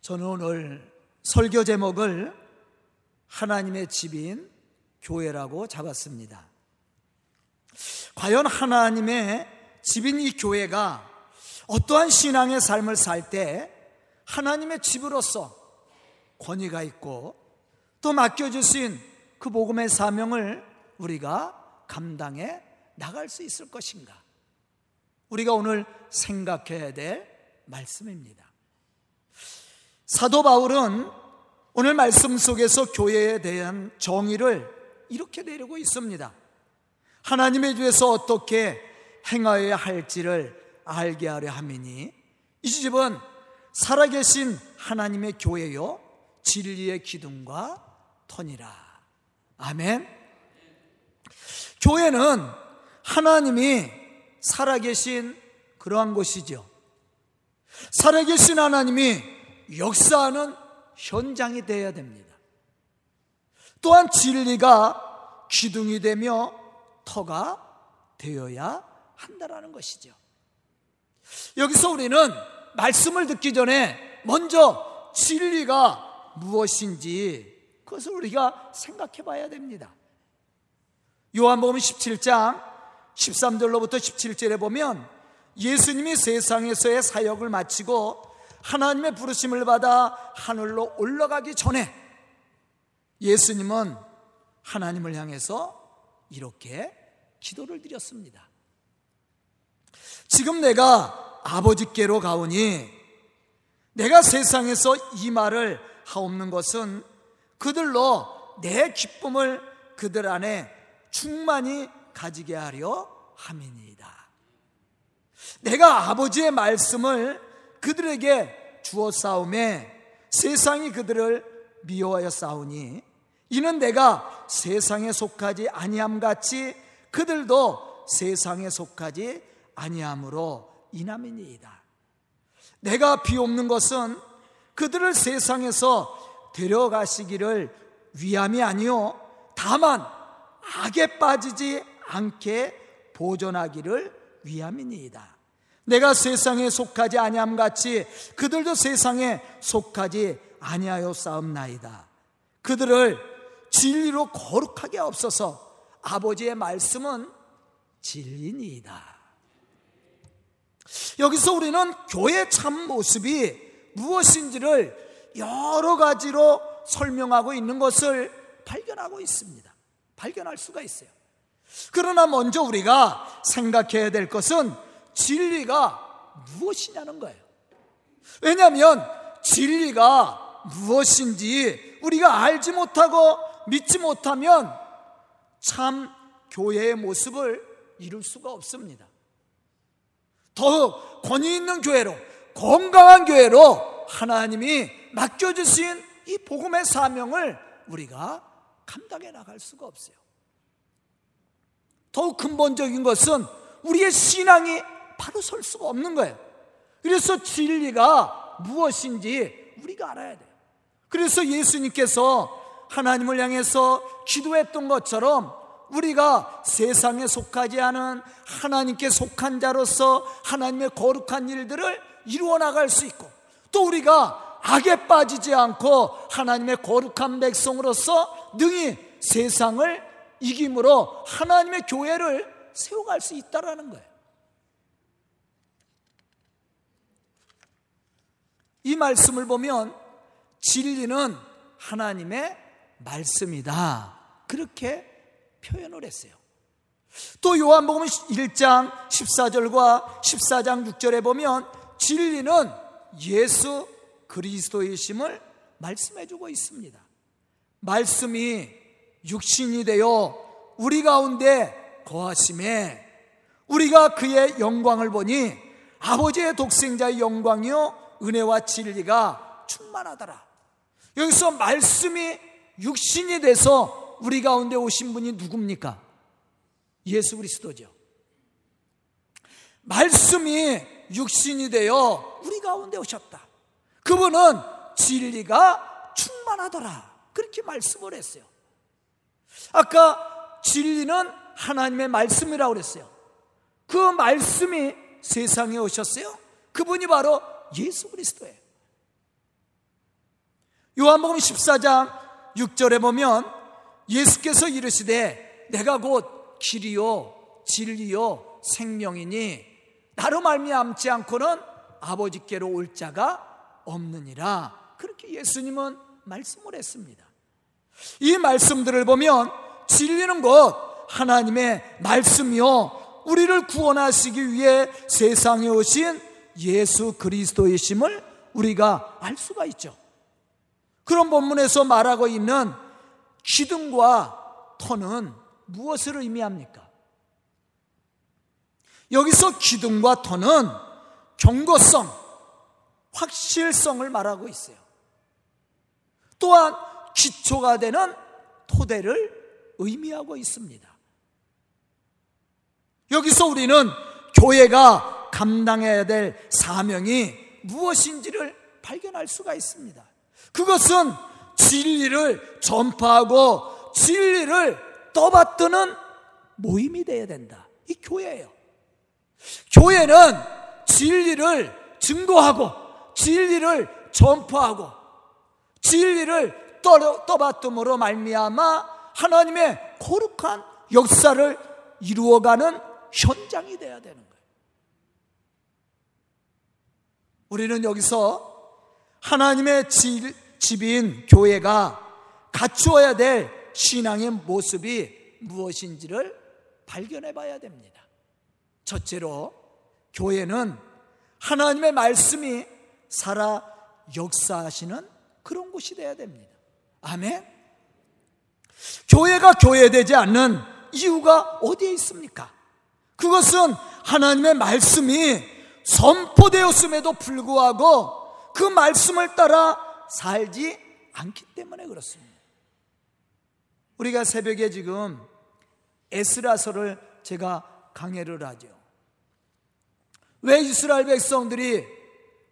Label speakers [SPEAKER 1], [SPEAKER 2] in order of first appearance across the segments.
[SPEAKER 1] 저는 오늘 설교 제목을 하나님의 집인 교회라고 잡았습니다. 과연 하나님의 집인 이 교회가 어떠한 신앙의 삶을 살 때 하나님의 집으로서 권위가 있고 또 맡겨주신 그 복음의 사명을 우리가 감당해 나갈 수 있을 것인가? 우리가 오늘 생각해야 될 말씀입니다. 사도 바울은 오늘 말씀 속에서 교회에 대한 정의를 이렇게 내리고 있습니다. 하나님의 주에서 어떻게 행하여야 할지를 알게 하려 함이니 이 집은 살아계신 하나님의 교회요 진리의 기둥과 터니라. 아멘. 교회는 하나님이 살아계신 그러한 곳이죠. 살아계신 하나님이 역사하는 현장이 되어야 됩니다. 또한 진리가 기둥이 되며 터가 되어야 한다라는 것이죠. 여기서 우리는 말씀을 듣기 전에 먼저 진리가 무엇인지 그것을 우리가 생각해 봐야 됩니다. 요한복음 17장 13절로부터 17절에 보면 예수님이 세상에서의 사역을 마치고 하나님의 부르심을 받아 하늘로 올라가기 전에 예수님은 하나님을 향해서 이렇게 기도를 드렸습니다. 지금 내가 아버지께로 가오니 내가 세상에서 이 말을 하옵는 것은 그들로 내 기쁨을 그들 안에 충만히 가지게 하려 함이니이다. 내가 아버지의 말씀을 그들에게 주어 싸움에 세상이 그들을 미워하여 싸우니 이는 내가 세상에 속하지 아니함 같이 그들도 세상에 속하지 아니함으로 인함이니이다. 내가 비옵는 것은 그들을 세상에서 데려가시기를 위함이 아니요 다만 악에 빠지지 않게 보존하기를 위함이니이다. 내가 세상에 속하지 아니함 같이 그들도 세상에 속하지 아니하여 싸움나이다. 그들을 진리로 거룩하게 없어서 아버지의 말씀은 진리니이다. 여기서 우리는 교회의 참 모습이 무엇인지를 여러 가지로 설명하고 있는 것을 발견하고 있습니다. 발견할 수가 있어요. 그러나 먼저 우리가 생각해야 될 것은 진리가 무엇이냐는 거예요. 왜냐하면 진리가 무엇인지 우리가 알지 못하고 믿지 못하면 참 교회의 모습을 이룰 수가 없습니다. 더욱 권위 있는 교회로 건강한 교회로 하나님이 맡겨주신 이 복음의 사명을 우리가 감당해 나갈 수가 없어요. 더욱 근본적인 것은 우리의 신앙이 바로 설 수가 없는 거예요. 그래서 진리가 무엇인지 우리가 알아야 돼요. 그래서 예수님께서 하나님을 향해서 기도했던 것처럼 우리가 세상에 속하지 않은 하나님께 속한 자로서 하나님의 거룩한 일들을 이루어 나갈 수 있고 또 우리가 악에 빠지지 않고 하나님의 거룩한 백성으로서 능히 세상을 이김으로 하나님의 교회를 세워갈 수 있다라는 거예요. 이 말씀을 보면 진리는 하나님의 말씀이다. 그렇게 표현을 했어요. 또 요한복음 1장 14절과 14장 6절에 보면 진리는 예수 그리스도이심을 말씀해 주고 있습니다. 말씀이 육신이 되어 우리 가운데 거하심에 우리가 그의 영광을 보니 아버지의 독생자의 영광이요 은혜와 진리가 충만하더라. 여기서 말씀이 육신이 돼서 우리 가운데 오신 분이 누굽니까? 예수 그리스도죠. 말씀이 육신이 되어 우리 가운데 오셨다. 그분은 진리가 충만하더라. 그렇게 말씀을 했어요. 아까 진리는 하나님의 말씀이라고 그랬어요. 그 말씀이 세상에 오셨어요. 그분이 바로 예수 그리스도예요. 요한복음 14장 6절에 보면 예수께서 이르시되 내가 곧 길이요 진리요 생명이니 나로 말미암지 않고는 아버지께로 올 자가 없느니라. 그렇게 예수님은 말씀을 했습니다. 이 말씀들을 보면 진리는 곧 하나님의 말씀이요 우리를 구원하시기 위해 세상에 오신 예수 그리스도이심을 우리가 알 수가 있죠. 그런 본문에서 말하고 있는 기둥과 터는 무엇을 의미합니까? 여기서 기둥과 터는 경고성, 확실성을 말하고 있어요. 또한 기초가 되는 토대를 의미하고 있습니다. 여기서 우리는 교회가 감당해야 될 사명이 무엇인지를 발견할 수가 있습니다. 그것은 진리를 전파하고 진리를 떠받드는 모임이 되어야 된다. 이 교회예요. 교회는 진리를 증거하고 진리를 전파하고 진리를 떠받듬으로 말미암아 하나님의 거룩한 역사를 이루어가는 현장이 되어야 되는 거예요. 우리는 여기서 하나님의 집인 교회가 갖추어야 될 신앙의 모습이 무엇인지를 발견해 봐야 됩니다. 첫째로 교회는 하나님의 말씀이 살아 역사하시는 그런 곳이 되어야 됩니다. 아멘. 교회가 교회되지 않는 이유가 어디에 있습니까? 그것은 하나님의 말씀이 선포되었음에도 불구하고 그 말씀을 따라 살지 않기 때문에 그렇습니다. 우리가 새벽에 지금 에스라서를 제가 강해를 하죠. 왜 이스라엘 백성들이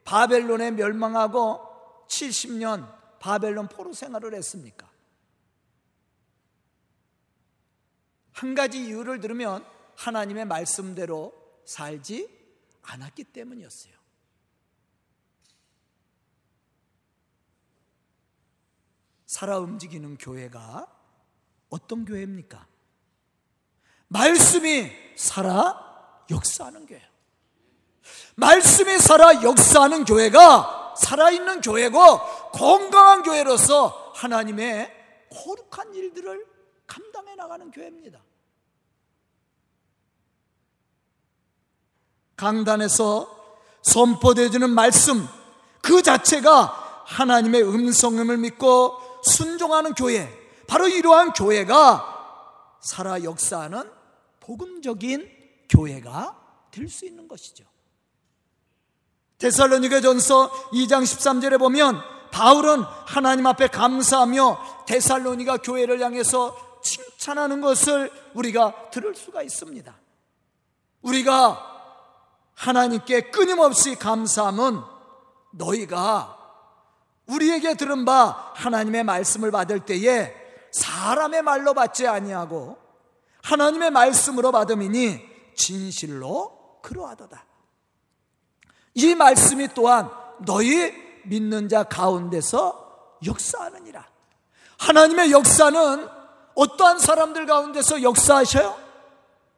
[SPEAKER 1] 바벨론에 멸망하고 70년 바벨론 포로 생활을 했습니까? 한 가지 이유를 들으면 하나님의 말씀대로 살지 않았기 때문이었어요. 살아 움직이는 교회가 어떤 교회입니까? 말씀이 살아 역사하는 교회. 말씀이 살아 역사하는 교회가 살아있는 교회고 건강한 교회로서 하나님의 거룩한 일들을 감당해 나가는 교회입니다. 강단에서 선포되어지는 말씀 그 자체가 하나님의 음성음을 믿고 순종하는 교회 바로 이러한 교회가 살아 역사하는 복음적인 교회가 될 수 있는 것이죠. 데살로니가 전서 2장 13절에 보면 바울은 하나님 앞에 감사하며 데살로니가 교회를 향해서 칭찬하는 것을 우리가 들을 수가 있습니다. 우리가 하나님께 끊임없이 감사함은 너희가 우리에게 들은 바 하나님의 말씀을 받을 때에 사람의 말로 받지 아니하고 하나님의 말씀으로 받음이니 진실로 그러하도다. 이 말씀이 또한 너희 믿는 자 가운데서 역사하느니라. 하나님의 역사는 어떠한 사람들 가운데서 역사하셔요?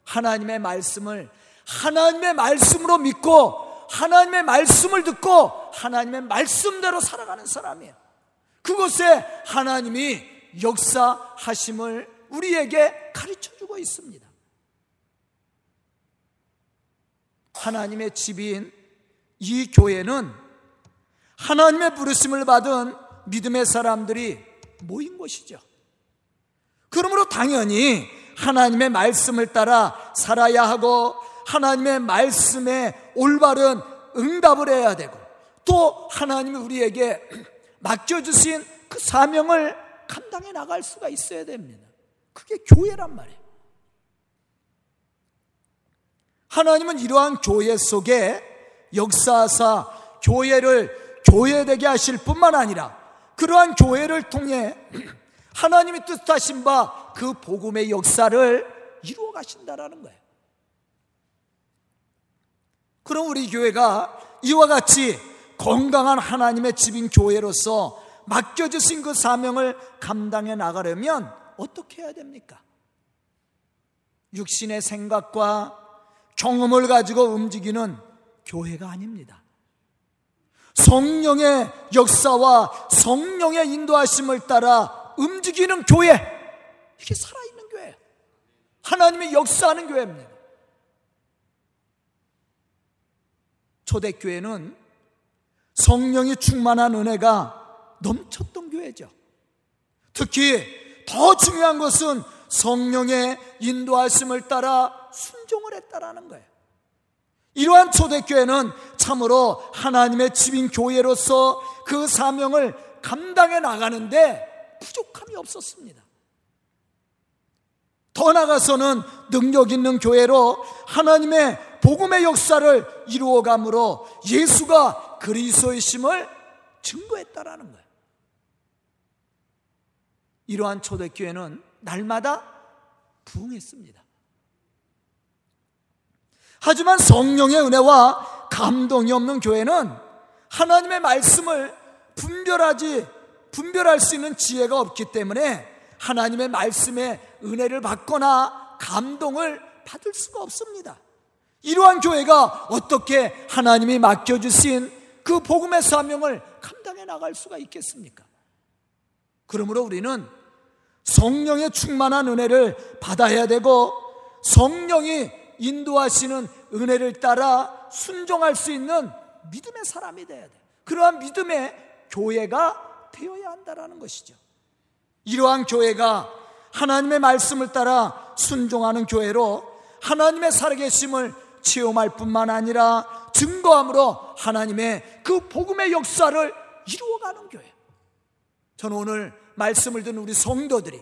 [SPEAKER 1] 하나님의 말씀을 하나님의 말씀으로 믿고 하나님의 말씀을 듣고 하나님의 말씀대로 살아가는 사람이에요. 그곳에 하나님이 역사하심을 우리에게 가르쳐 주고 있습니다. 하나님의 집인 이 교회는 하나님의 부르심을 받은 믿음의 사람들이 모인 곳이죠. 그러므로 당연히 하나님의 말씀을 따라 살아야 하고 하나님의 말씀에 올바른 응답을 해야 되고 또 하나님이 우리에게 맡겨주신 그 사명을 감당해 나갈 수가 있어야 됩니다. 그게 교회란 말이에요. 하나님은 이러한 교회 속에 역사사 교회를 교회되게 하실 뿐만 아니라 그러한 교회를 통해 하나님이 뜻하신 바 그 복음의 역사를 이루어 가신다라는 거예요. 그럼 우리 교회가 이와 같이 건강한 하나님의 집인 교회로서 맡겨주신 그 사명을 감당해 나가려면 어떻게 해야 됩니까? 육신의 생각과 경험을 가지고 움직이는 교회가 아닙니다. 성령의 역사와 성령의 인도하심을 따라 움직이는 교회. 이게 살아있는 교회. 하나님의 역사하는 교회입니다. 초대교회는 성령이 충만한 은혜가 넘쳤던 교회죠. 특히 더 중요한 것은 성령의 인도하심을 따라 순종을 했다라는 거예요. 이러한 초대교회는 참으로 하나님의 집인 교회로서 그 사명을 감당해 나가는데 부족함이 없었습니다. 더 나아가서는 능력 있는 교회로 하나님의 복음의 역사를 이루어감으로 예수가 그리스도이심을 증거했다라는 거예요. 이러한 초대교회는 날마다 부흥했습니다. 하지만 성령의 은혜와 감동이 없는 교회는 하나님의 말씀을 분별하지 분별할 수 있는 지혜가 없기 때문에 하나님의 말씀에 은혜를 받거나 감동을 받을 수가 없습니다. 이러한 교회가 어떻게 하나님이 맡겨주신 그 복음의 사명을 감당해 나갈 수가 있겠습니까? 그러므로 우리는 성령의 충만한 은혜를 받아야 되고 성령이 인도하시는 은혜를 따라 순종할 수 있는 믿음의 사람이 되어야 돼. 그러한 믿음의 교회가 되어야 한다라는 것이죠. 이러한 교회가 하나님의 말씀을 따라 순종하는 교회로 하나님의 살아계심을 체험할 뿐만 아니라 증거함으로 하나님의 그 복음의 역사를 이루어가는 교회. 저는 오늘 말씀을 듣는 우리 성도들이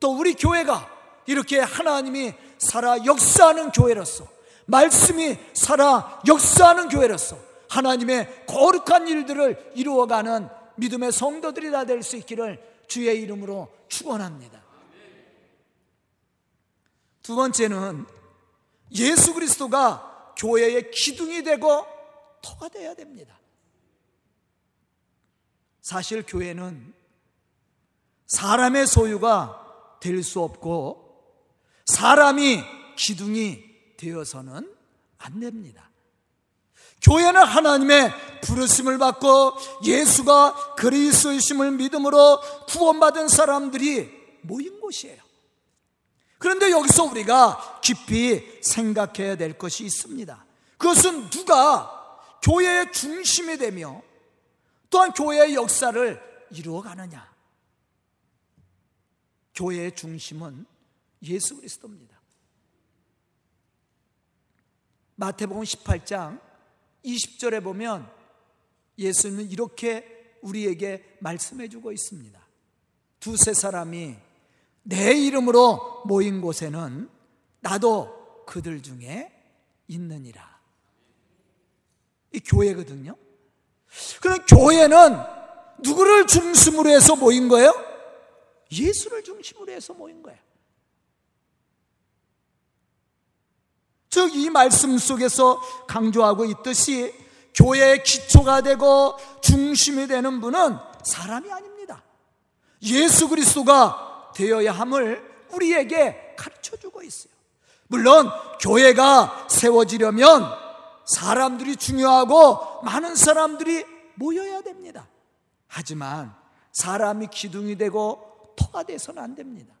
[SPEAKER 1] 또 우리 교회가 이렇게 하나님이 살아 역사하는 교회로서 말씀이 살아 역사하는 교회로서 하나님의 거룩한 일들을 이루어가는 믿음의 성도들이 다 될 수 있기를 주의 이름으로 축원합니다. 두 번째는 예수 그리스도가 교회의 기둥이 되고 터가 되어야 됩니다. 사실 교회는 사람의 소유가 될 수 없고 사람이 기둥이 되어서는 안 됩니다. 교회는 하나님의 부르심을 받고 예수가 그리스도이심을 믿음으로 구원받은 사람들이 모인 곳이에요. 그런데 여기서 우리가 깊이 생각해야 될 것이 있습니다. 그것은 누가 교회의 중심이 되며 또한 교회의 역사를 이루어가느냐. 교회의 중심은 예수 그리스도입니다. 마태복음 18장 20절에 보면 예수님은 이렇게 우리에게 말씀해 주고 있습니다. 두세 사람이 내 이름으로 모인 곳에는 나도 그들 중에 있느니라. 이 교회거든요. 그럼 교회는 누구를 중심으로 해서 모인 거예요? 예수를 중심으로 해서 모인 거예요. 즉, 이 말씀 속에서 강조하고 있듯이 교회의 기초가 되고 중심이 되는 분은 사람이 아닙니다. 예수 그리스도가 되어야 함을 우리에게 가르쳐 주고 있어요. 물론, 교회가 세워지려면 사람들이 중요하고 많은 사람들이 모여야 됩니다. 하지만 사람이 기둥이 되고 터가 돼서는 안 됩니다.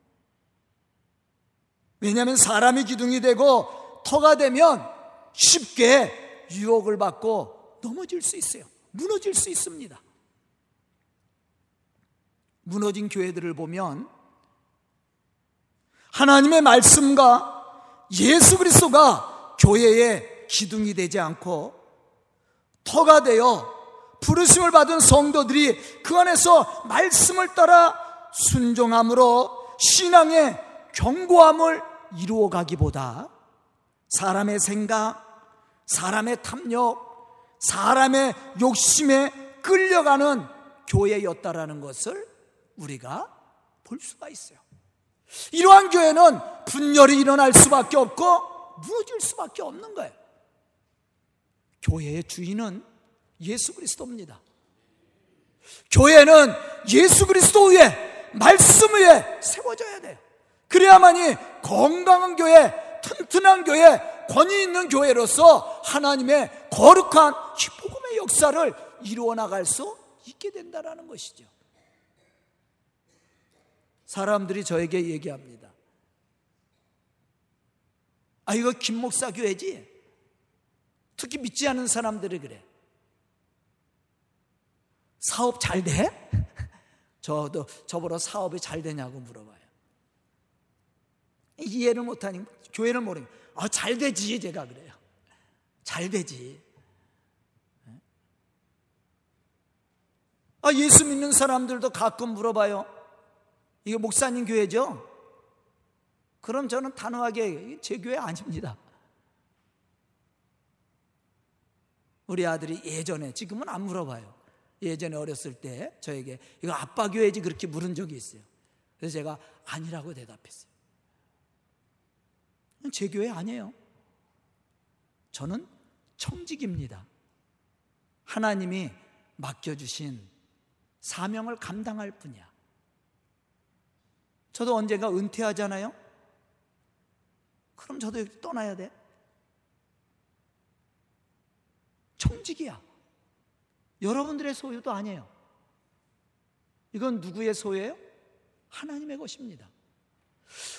[SPEAKER 1] 왜냐하면 사람이 기둥이 되고 터가 되면 쉽게 유혹을 받고 넘어질 수 있어요. 무너질 수 있습니다. 무너진 교회들을 보면 하나님의 말씀과 예수 그리스도가 교회의 기둥이 되지 않고 터가 되어 부르심을 받은 성도들이 그 안에서 말씀을 따라 순종함으로 신앙의 견고함을 이루어 가기보다 사람의 생각, 사람의 탐욕, 사람의 욕심에 끌려가는 교회였다라는 것을 우리가 볼 수가 있어요. 이러한 교회는 분열이 일어날 수밖에 없고 무너질 수밖에 없는 거예요. 교회의 주인은 예수 그리스도입니다. 교회는 예수 그리스도 위에 말씀 위에 세워져야 돼. 그래야만이 건강한 교회, 튼튼한 교회, 권위 있는 교회로서 하나님의 거룩한 복음의 역사를 이루어 나갈 수 있게 된다라는 것이죠. 사람들이 저에게 얘기합니다. 아, 이거 김 목사 교회지? 특히 믿지 않은 사람들이 그래. 사업 잘 돼? 저도 저보러 사업이 잘 되냐고 물어봐요. 이해를 못하니 교회를 모르니 아, 잘 되지 제가 그래요. 잘 되지. 아, 예수 믿는 사람들도 가끔 물어봐요. 이게 목사님 교회죠? 그럼 저는 단호하게 제 교회 아닙니다. 우리 아들이 예전에 지금은 안 물어봐요. 예전에 어렸을 때 저에게 이거 아빠 교회지 그렇게 물은 적이 있어요. 그래서 제가 아니라고 대답했어요. 제 교회 아니에요. 저는 청직입니다. 하나님이 맡겨주신 사명을 감당할 뿐이야. 저도 언젠가 은퇴하잖아요? 그럼 저도 떠나야 돼? 청직이야. 여러분들의 소유도 아니에요. 이건 누구의 소유예요? 하나님의 것입니다.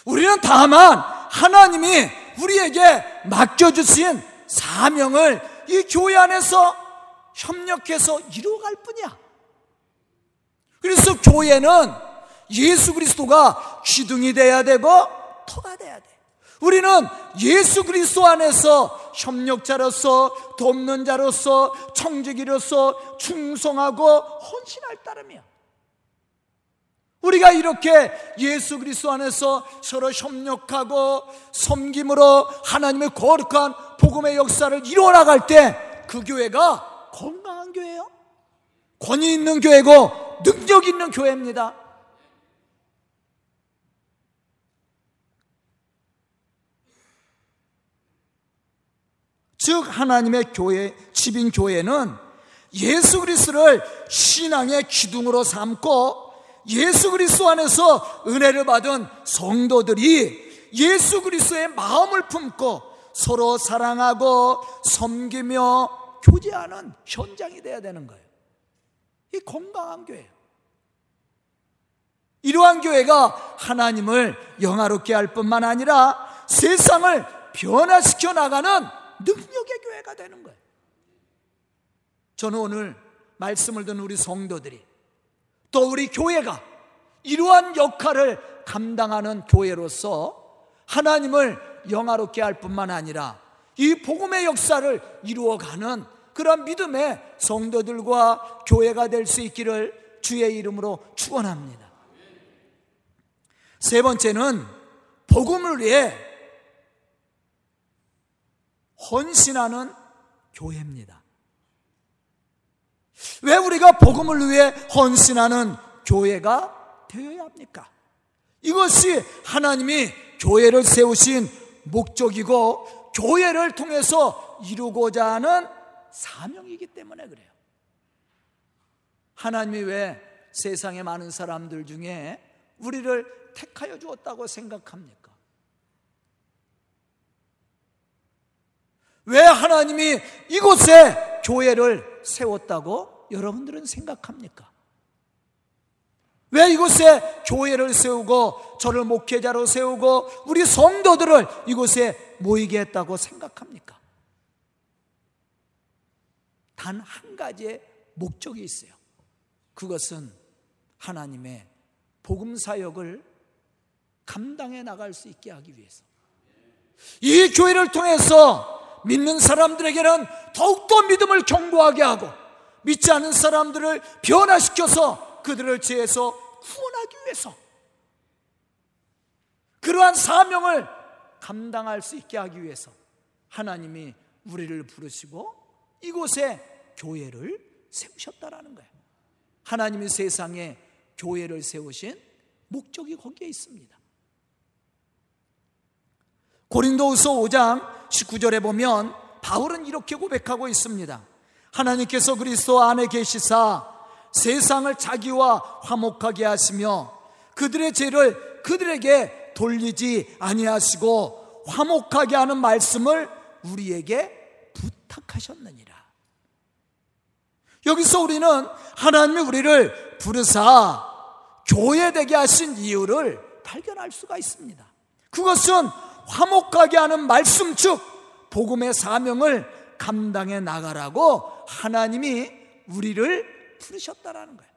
[SPEAKER 1] 우리는 다만 하나님이 우리에게 맡겨주신 사명을 이 교회 안에서 협력해서 이루어갈 뿐이야. 그래서 교회는 예수 그리스도가 기둥이 돼야 되고 터가 돼야 돼. 우리는 예수 그리스도 안에서 협력자로서 돕는 자로서 청지기로서 충성하고 헌신할 따름이야. 우리가 이렇게 예수 그리스도 안에서 서로 협력하고 섬김으로 하나님의 거룩한 복음의 역사를 이루어 나갈 때 그 교회가 건강한 교회예요. 권위 있는 교회고 능력 있는 교회입니다. 즉 하나님의 교회 집인 교회는 예수 그리스도를 신앙의 기둥으로 삼고 예수 그리스도 안에서 은혜를 받은 성도들이 예수 그리스도의 마음을 품고 서로 사랑하고 섬기며 교제하는 현장이 되어야 되는 거예요. 이 건강한 교회예요. 이러한 교회가 하나님을 영화롭게 할 뿐만 아니라 세상을 변화시켜 나가는 능력의 교회가 되는 거예요. 저는 오늘 말씀을 듣는 우리 성도들이 또 우리 교회가 이러한 역할을 감당하는 교회로서 하나님을 영화롭게 할 뿐만 아니라 이 복음의 역사를 이루어가는 그런 믿음의 성도들과 교회가 될 수 있기를 주의 이름으로 축원합니다. 세 번째는 복음을 위해 헌신하는 교회입니다. 왜 우리가 복음을 위해 헌신하는 교회가 되어야 합니까? 이것이 하나님이 교회를 세우신 목적이고 교회를 통해서 이루고자 하는 사명이기 때문에 그래요. 하나님이 왜 세상의 많은 사람들 중에 우리를 택하여 주었다고 생각합니까? 왜 하나님이 이곳에 교회를 세웠다고 여러분들은 생각합니까? 왜 이곳에 교회를 세우고 저를 목회자로 세우고 우리 성도들을 이곳에 모이게 했다고 생각합니까? 단 한 가지의 목적이 있어요. 그것은 하나님의 복음 사역을 감당해 나갈 수 있게 하기 위해서. 이 교회를 통해서 믿는 사람들에게는 더욱더 믿음을 견고하게 하고 믿지 않은 사람들을 변화시켜서 그들을 죄에서 구원하기 위해서 그러한 사명을 감당할 수 있게 하기 위해서 하나님이 우리를 부르시고 이곳에 교회를 세우셨다라는 거예요. 하나님이 세상에 교회를 세우신 목적이 거기에 있습니다. 고린도후서 5장 19절에 보면 바울은 이렇게 고백하고 있습니다. 하나님께서 그리스도 안에 계시사 세상을 자기와 화목하게 하시며 그들의 죄를 그들에게 돌리지 아니하시고 화목하게 하는 말씀을 우리에게 부탁하셨느니라. 여기서 우리는 하나님이 우리를 부르사 교회 되게 하신 이유를 발견할 수가 있습니다. 그것은 화목하게 하는 말씀 즉 복음의 사명을 감당해 나가라고 하나님이 우리를 부르셨다라는 거예요.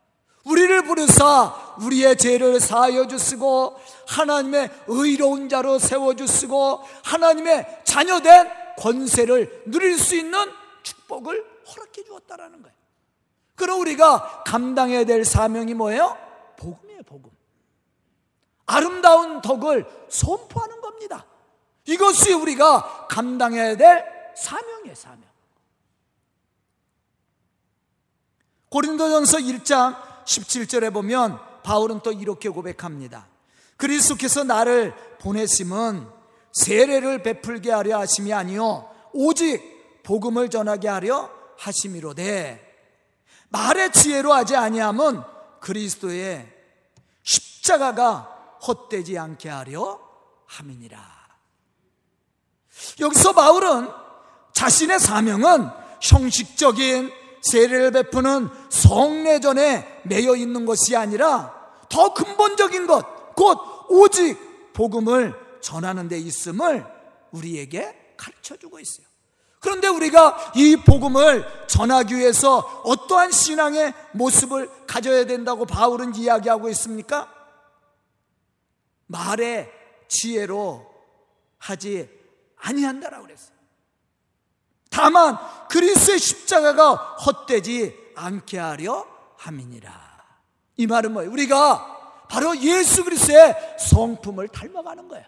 [SPEAKER 1] 우리를 부르사 우리의 죄를 사하여 주시고 하나님의 의로운 자로 세워 주시고 하나님의 자녀된 권세를 누릴 수 있는 축복을 허락해 주었다라는 거예요. 그럼 우리가 감당해야 될 사명이 뭐예요? 복음이에요, 복음. 아름다운 덕을 선포하는 겁니다. 이것이 우리가 감당해야 될 사명이에요, 사명. 고린도전서 1장 17절에 보면 바울은 또 이렇게 고백합니다. 그리스도께서 나를 보내심은 세례를 베풀게 하려 하심이 아니요 오직 복음을 전하게 하려 하심이로되 말의 지혜로 하지 아니함은 그리스도의 십자가가 헛되지 않게 하려 함이니라. 여기서 바울은 자신의 사명은 형식적인 세례를 베푸는 성례전에 매여 있는 것이 아니라 더 근본적인 것, 곧 오직 복음을 전하는 데 있음을 우리에게 가르쳐 주고 있어요. 그런데 우리가 이 복음을 전하기 위해서 어떠한 신앙의 모습을 가져야 된다고 바울은 이야기하고 있습니까? 말의 지혜로 하지 아니한다라고 그랬어요. 다만 그리스의 십자가가 헛되지 않게 하려 함이니라. 이 말은 뭐예요? 우리가 바로 예수 그리스의 성품을 닮아가는 거예요.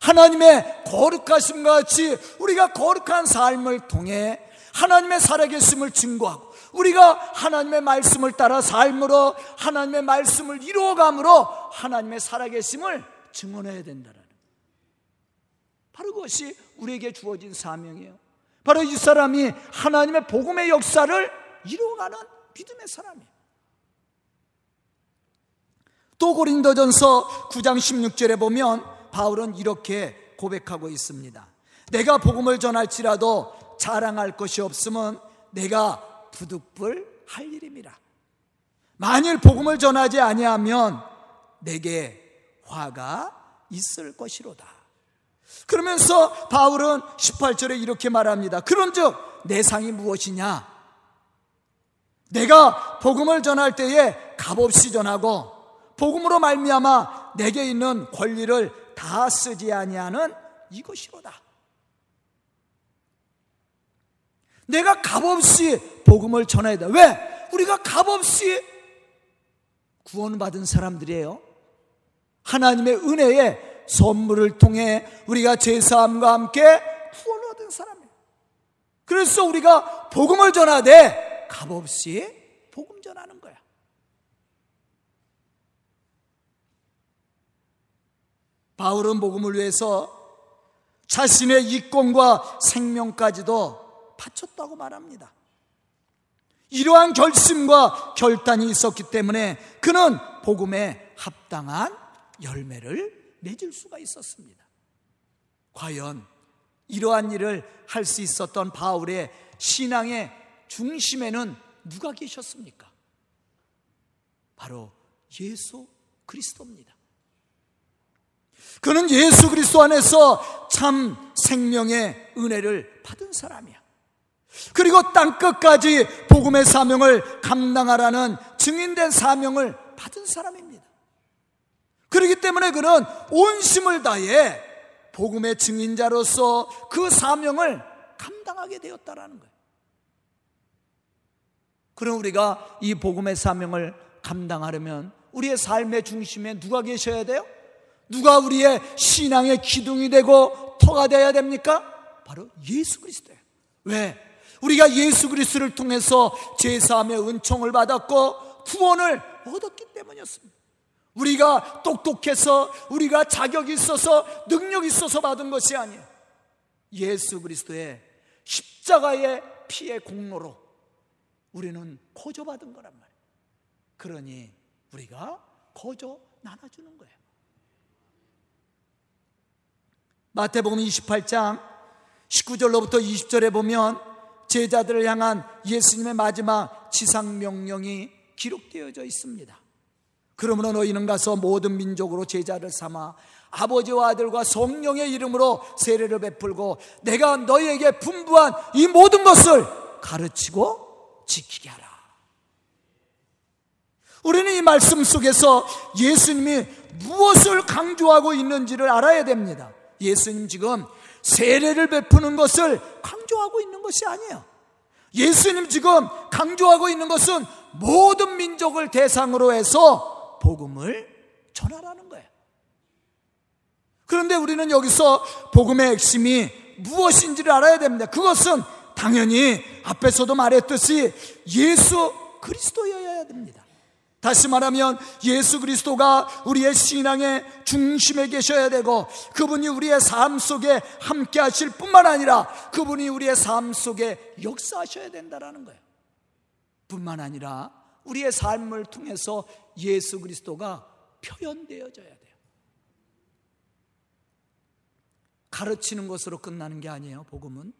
[SPEAKER 1] 하나님의 거룩하심과 같이 우리가 거룩한 삶을 통해 하나님의 살아계심을 증거하고 우리가 하나님의 말씀을 따라 삶으로 하나님의 말씀을 이루어감으로 하나님의 살아계심을 증언해야 된다는 바로 그것이 우리에게 주어진 사명이에요. 바로 이 사람이 하나님의 복음의 역사를 이루어가는 믿음의 사람이에요. 또 고린도전서 9장 16절에 보면 바울은 이렇게 고백하고 있습니다. 내가 복음을 전할지라도 자랑할 것이 없으면 내가 부득불 할 일임이라. 만일 복음을 전하지 아니하면 내게 화가 있을 것이로다. 그러면서 바울은 18절에 이렇게 말합니다. 그런 즉 내 상이 무엇이냐? 내가 복음을 전할 때에 값없이 전하고 복음으로 말미암아 내게 있는 권리를 다 쓰지 아니하는 이것이로다. 내가 값없이 복음을 전해야 돼. 왜? 우리가 값없이 구원받은 사람들이에요. 하나님의 은혜의 선물을 통해 우리가 제사함과 함께 구원을 얻은 사람이에요. 그래서 우리가 복음을 전하되 값없이 복음 전하는 거야. 바울은 복음을 위해서 자신의 이권과 생명까지도 바쳤다고 말합니다. 이러한 결심과 결단이 있었기 때문에 그는 복음에 합당한 열매를 맺을 수가 있었습니다. 과연 이러한 일을 할 수 있었던 바울의 신앙의 중심에는 누가 계셨습니까? 바로 예수 그리스도입니다. 그는 예수 그리스도 안에서 참 생명의 은혜를 받은 사람이야. 그리고 땅 끝까지 복음의 사명을 감당하라는 증인된 사명을 받은 사람입니다. 그렇기 때문에 그는 온심을 다해 복음의 증인자로서 그 사명을 감당하게 되었다라는 거예요. 그럼 우리가 이 복음의 사명을 감당하려면 우리의 삶의 중심에 누가 계셔야 돼요? 누가 우리의 신앙의 기둥이 되고 터가 되어야 됩니까? 바로 예수 그리스도예요. 왜? 우리가 예수 그리스도를 통해서 제사함의 은총을 받았고 구원을 얻었기 때문이었습니다. 우리가 똑똑해서 우리가 자격이 있어서 능력이 있어서 받은 것이 아니에요. 예수 그리스도의 십자가의 피의 공로로 우리는 거저 받은 거란 말이에요. 그러니 우리가 거저 나눠주는 거예요. 마태복음 28장 19절로부터 20절에 보면 제자들을 향한 예수님의 마지막 지상 명령이 기록되어져 있습니다. 그러므로 너희는 가서 모든 민족으로 제자를 삼아 아버지와 아들과 성령의 이름으로 세례를 베풀고 내가 너희에게 분부한 이 모든 것을 가르치고 지키게 하라. 우리는 이 말씀 속에서 예수님이 무엇을 강조하고 있는지를 알아야 됩니다. 예수님 지금 세례를 베푸는 것을 강조하고 있는 것이 아니에요. 예수님 지금 강조하고 있는 것은 모든 민족을 대상으로 해서 복음을 전하라는 거예요. 그런데 우리는 여기서 복음의 핵심이 무엇인지를 알아야 됩니다. 그것은 당연히 앞에서도 말했듯이 예수 그리스도여야 됩니다. 다시 말하면 예수 그리스도가 우리의 신앙의 중심에 계셔야 되고 그분이 우리의 삶 속에 함께 하실 뿐만 아니라 그분이 우리의 삶 속에 역사하셔야 된다라는 거예요. 뿐만 아니라 우리의 삶을 통해서 예수 그리스도가 표현되어져야 돼요. 가르치는 것으로 끝나는 게 아니에요, 복음은.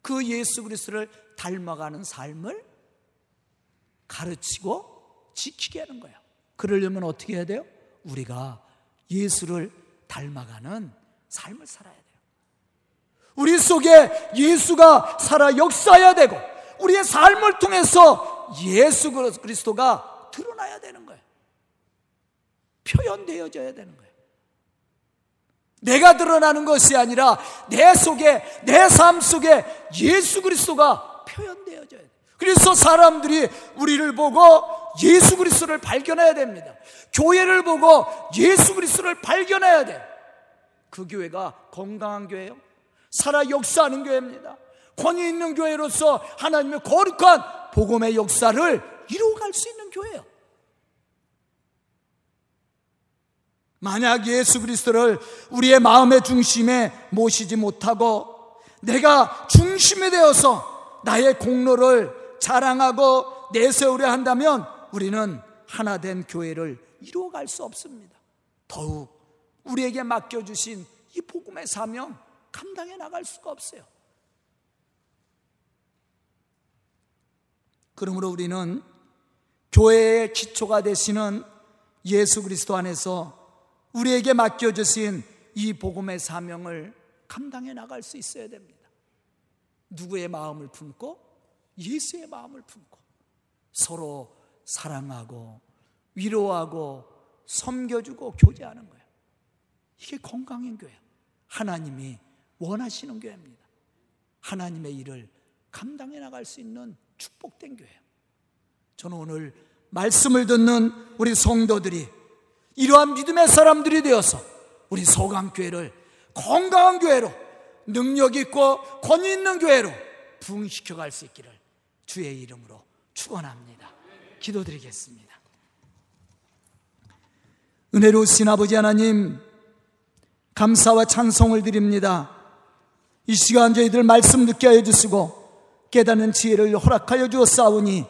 [SPEAKER 1] 그 예수 그리스도를 닮아가는 삶을 가르치고 지키게 하는 거예요. 그러려면 어떻게 해야 돼요? 우리가 예수를 닮아가는 삶을 살아야 돼요. 우리 속에 예수가 살아 역사해야 되고 우리의 삶을 통해서 예수 그리스도가 드러나야 되는 거예요. 표현되어져야 되는 거예요. 내가 드러나는 것이 아니라 내 속에 내 삶 속에 예수 그리스도가 표현되어져야 돼요. 그래서 사람들이 우리를 보고 예수 그리스도를 발견해야 됩니다. 교회를 보고 예수 그리스도를 발견해야 돼. 그 교회가 건강한 교회요. 살아 역사하는 교회입니다. 권위 있는 교회로서 하나님의 거룩한 복음의 역사를 이루어갈 수 있는 교회예요. 만약 예수 그리스도를 우리의 마음의 중심에 모시지 못하고 내가 중심이 되어서 나의 공로를 자랑하고 내세우려 한다면 우리는 하나 된 교회를 이루어갈 수 없습니다. 더욱 우리에게 맡겨주신 이 복음의 사명 감당해 나갈 수가 없어요. 그러므로 우리는 교회의 기초가 되시는 예수 그리스도 안에서 우리에게 맡겨주신 이 복음의 사명을 감당해 나갈 수 있어야 됩니다. 누구의 마음을 품고 예수의 마음을 품고 서로 사랑하고 위로하고 섬겨주고 교제하는 거예요. 이게 건강한 교회. 하나님이 원하시는 교회입니다. 하나님의 일을 감당해 나갈 수 있는 축복된 교회예요. 저는 오늘 말씀을 듣는 우리 성도들이 이러한 믿음의 사람들이 되어서 우리 소강교회를 건강한 교회로 능력 있고 권위 있는 교회로 부흥시켜 갈 수 있기를 주의 이름으로 축원합니다. 기도드리겠습니다. 은혜로우신 아버지 하나님 감사와 찬송을 드립니다. 이 시간 저희들 말씀 듣게 하여 주시고 깨닫는 지혜를 허락하여 주었사오니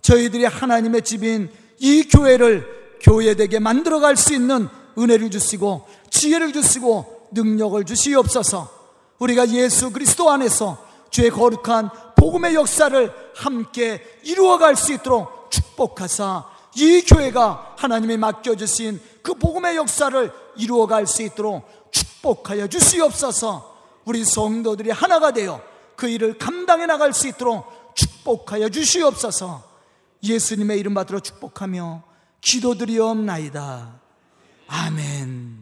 [SPEAKER 1] 저희들이 하나님의 집인 이 교회를 교회되게 만들어 갈 수 있는 은혜를 주시고 지혜를 주시고 능력을 주시옵소서. 우리가 예수 그리스도 안에서 주의 거룩한 복음의 역사를 함께 이루어갈 수 있도록 축복하사 이 교회가 하나님이 맡겨주신 그 복음의 역사를 이루어갈 수 있도록 축복하여 주시옵소서. 우리 성도들이 하나가 되어 그 일을 감당해 나갈 수 있도록 축복하여 주시옵소서 예수님의 이름 받들어 축복하며 기도드리옵나이다. 아멘.